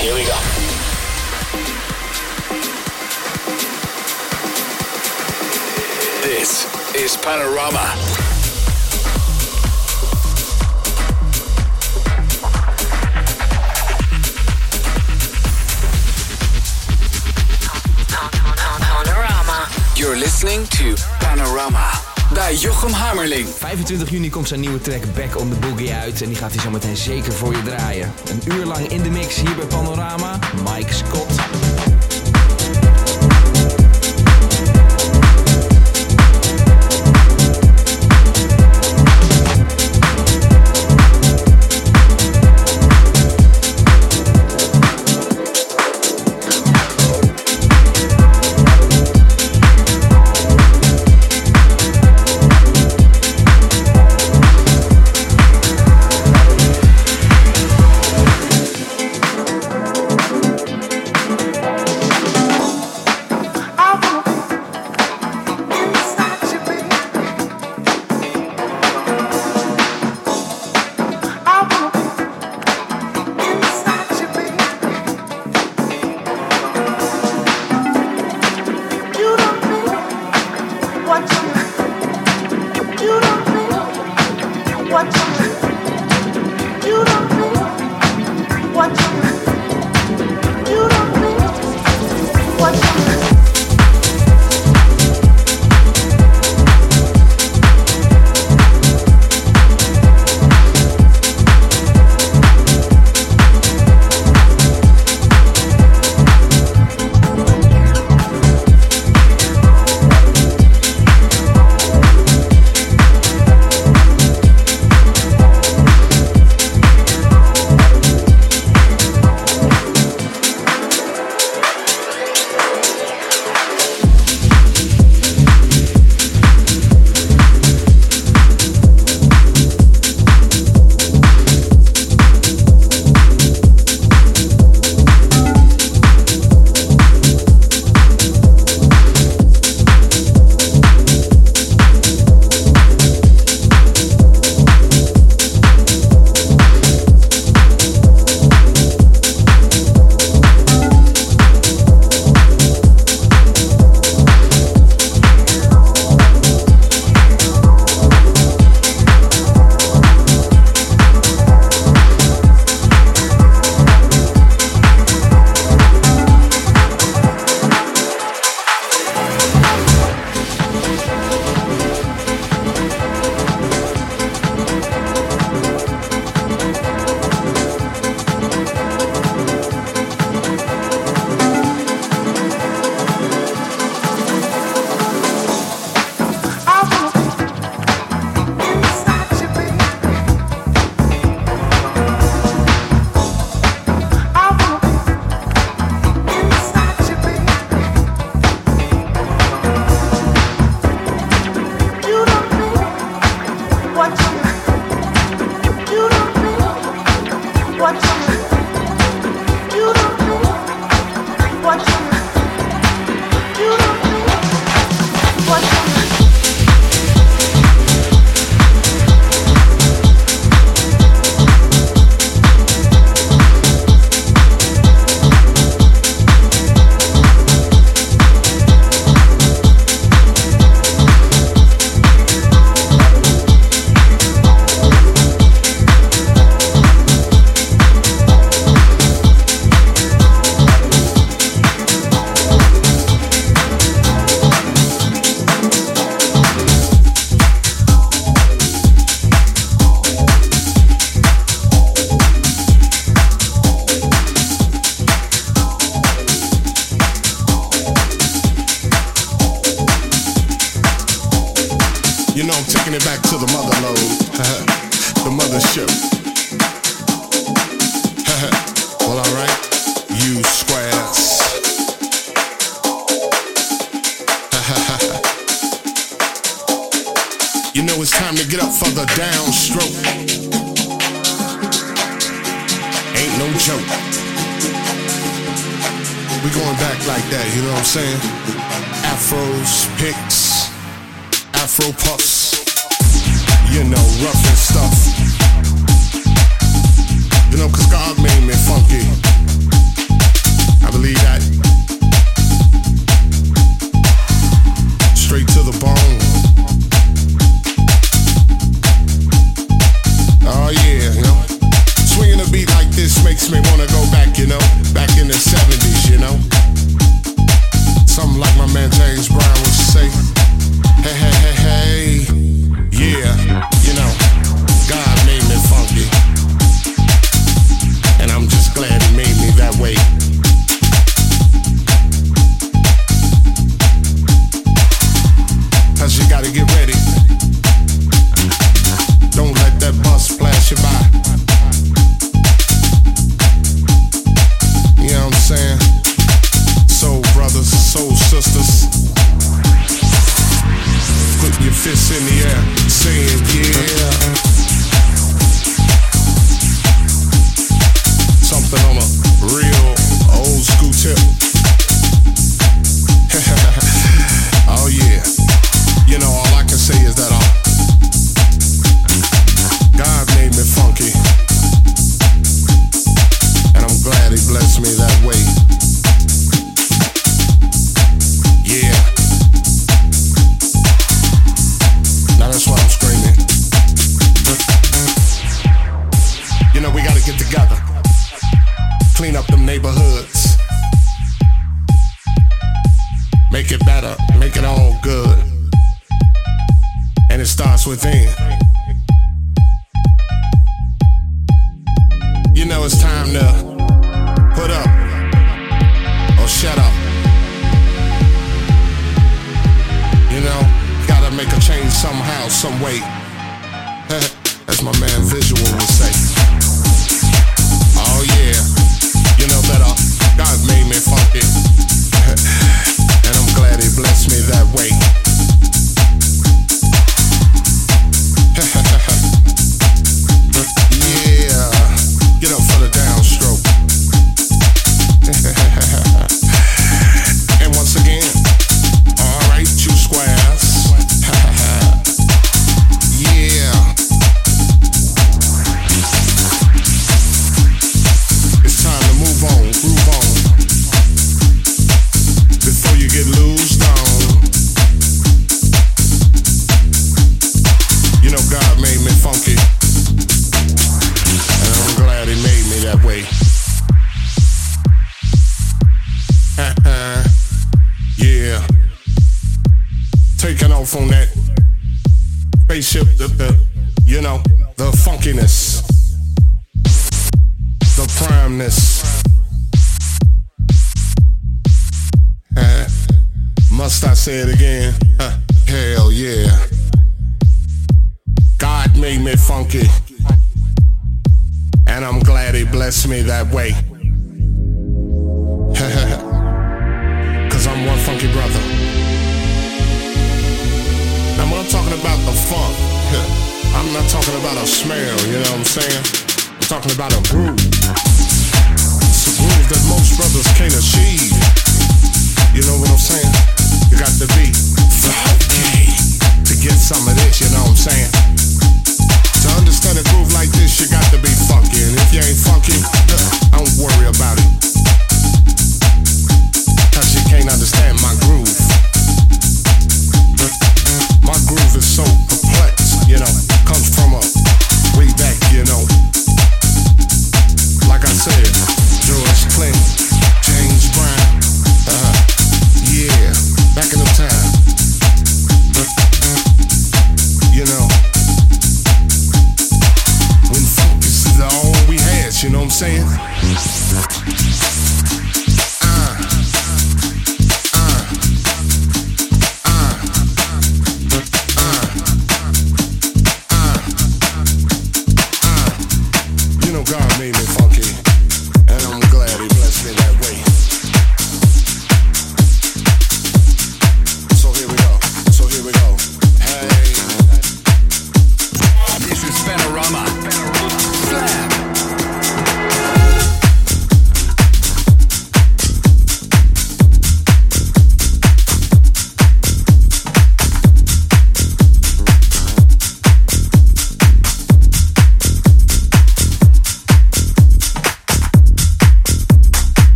Here we go. This is Panorama. Panorama. You're listening to Panorama bij Jochem Hammerling. 25 juni komt zijn nieuwe track Back on the Boogie uit en die gaat hij zo meteen zeker voor je draaien. Een uur lang in de mix hier bij Panorama, Mike Scott. You gotta get ready.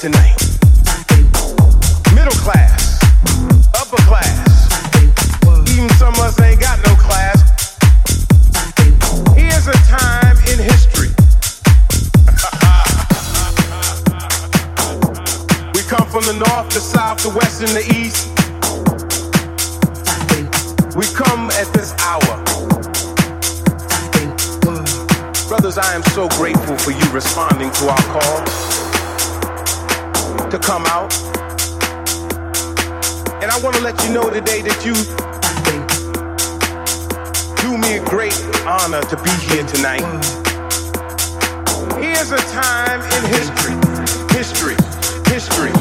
Tonight. Middle class, upper class, even some of us ain't got no class. Here's a time in history. we come from the north, the south, the west, and the east. We come at this hour. Brothers, I am so grateful for you responding to our call to come out. And I want to let you know today that you do me a great honor to be here tonight. Here's a time in history, history, history,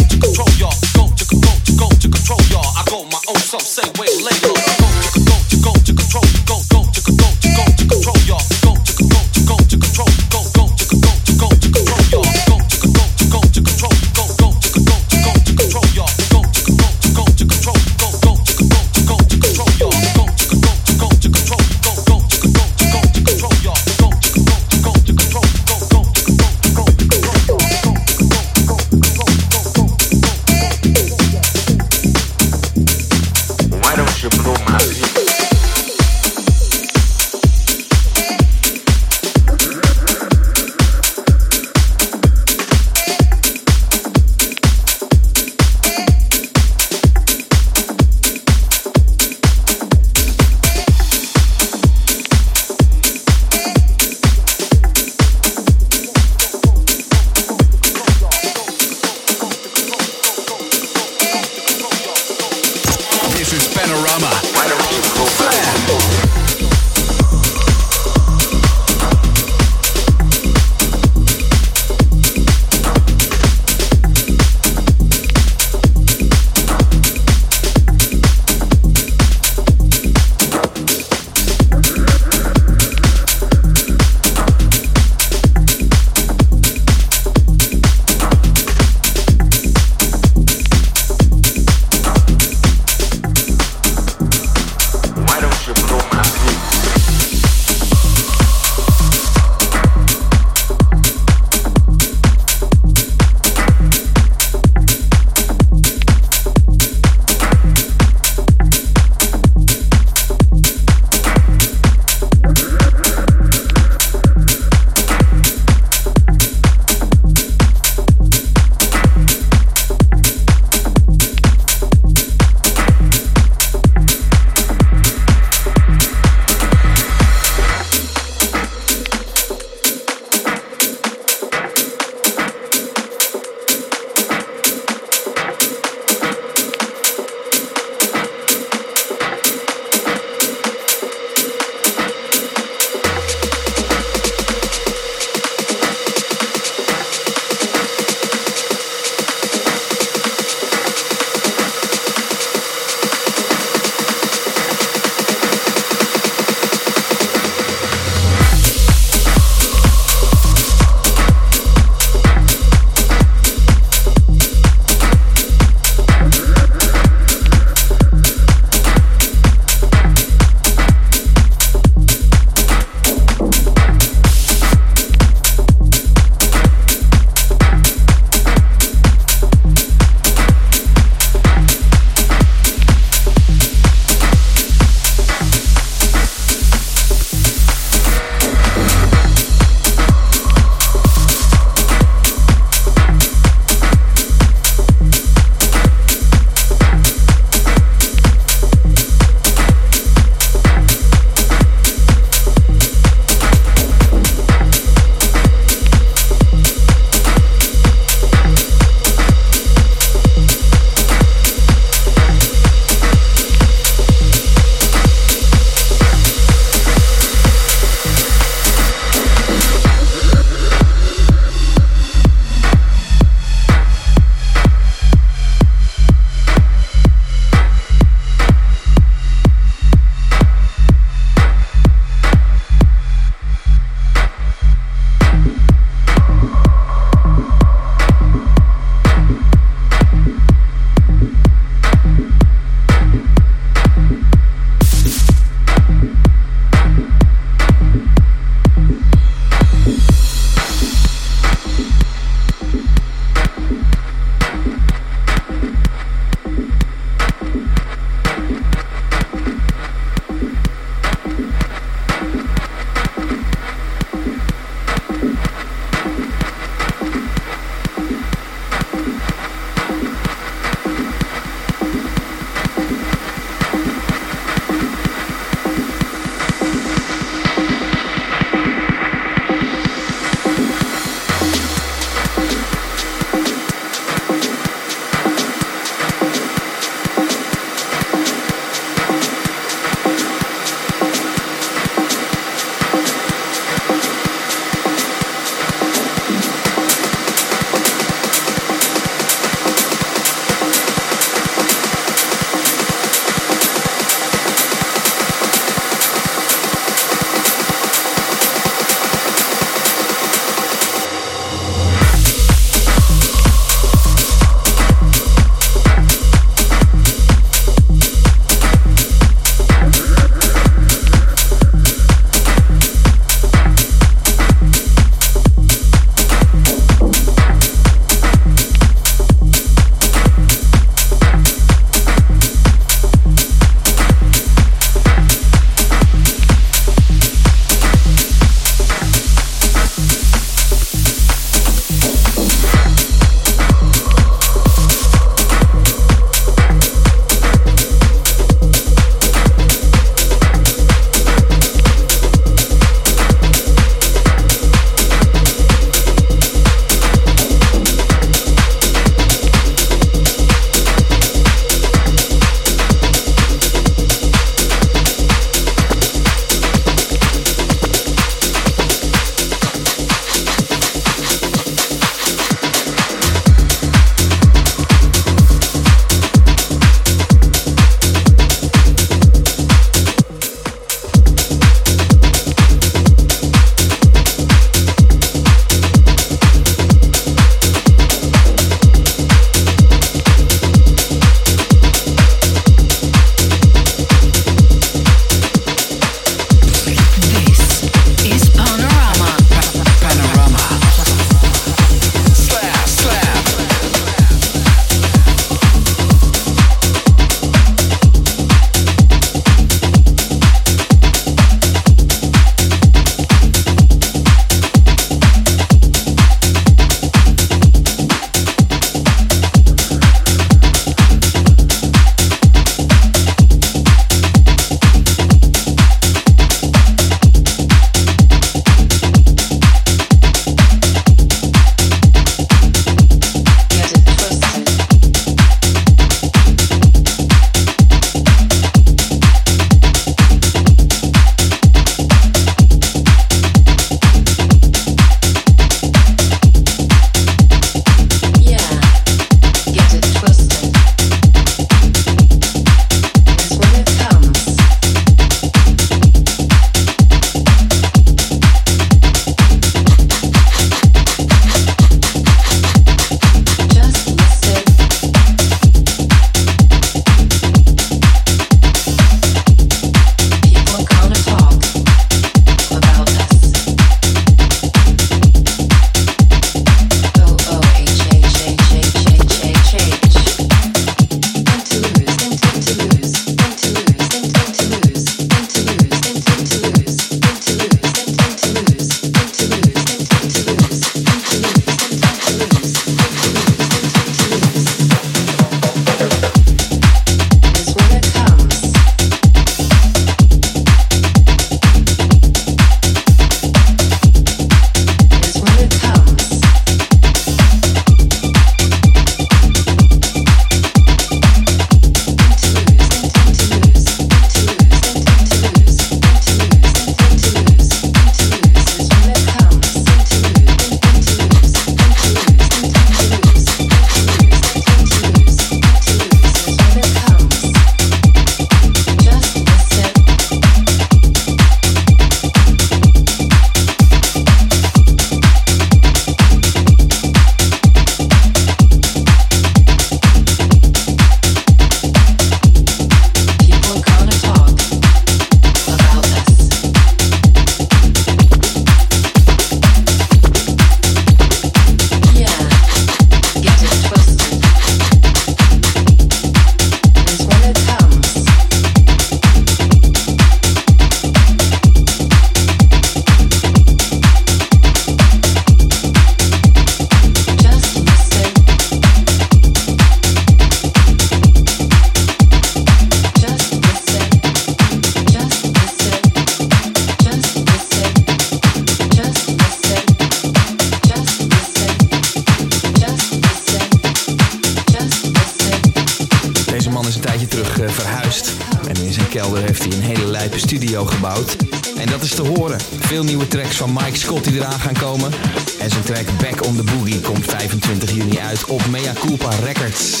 En dat is te horen. Veel nieuwe tracks van Mike Scott die eraan gaan komen. En zijn track Back on the Boogie komt 25 juni uit op Mea Culpa Records.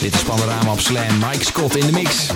Dit is Panorama op Slam. Mike Scott in de mix.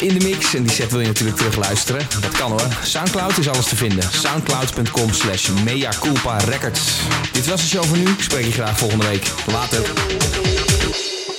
In de mix. En die set wil je natuurlijk terugluisteren. Dat kan hoor. Soundcloud is alles te vinden. Soundcloud.com slash Mea Culpa Records. Dit was de show voor nu. Ik spreek je graag volgende week. Later.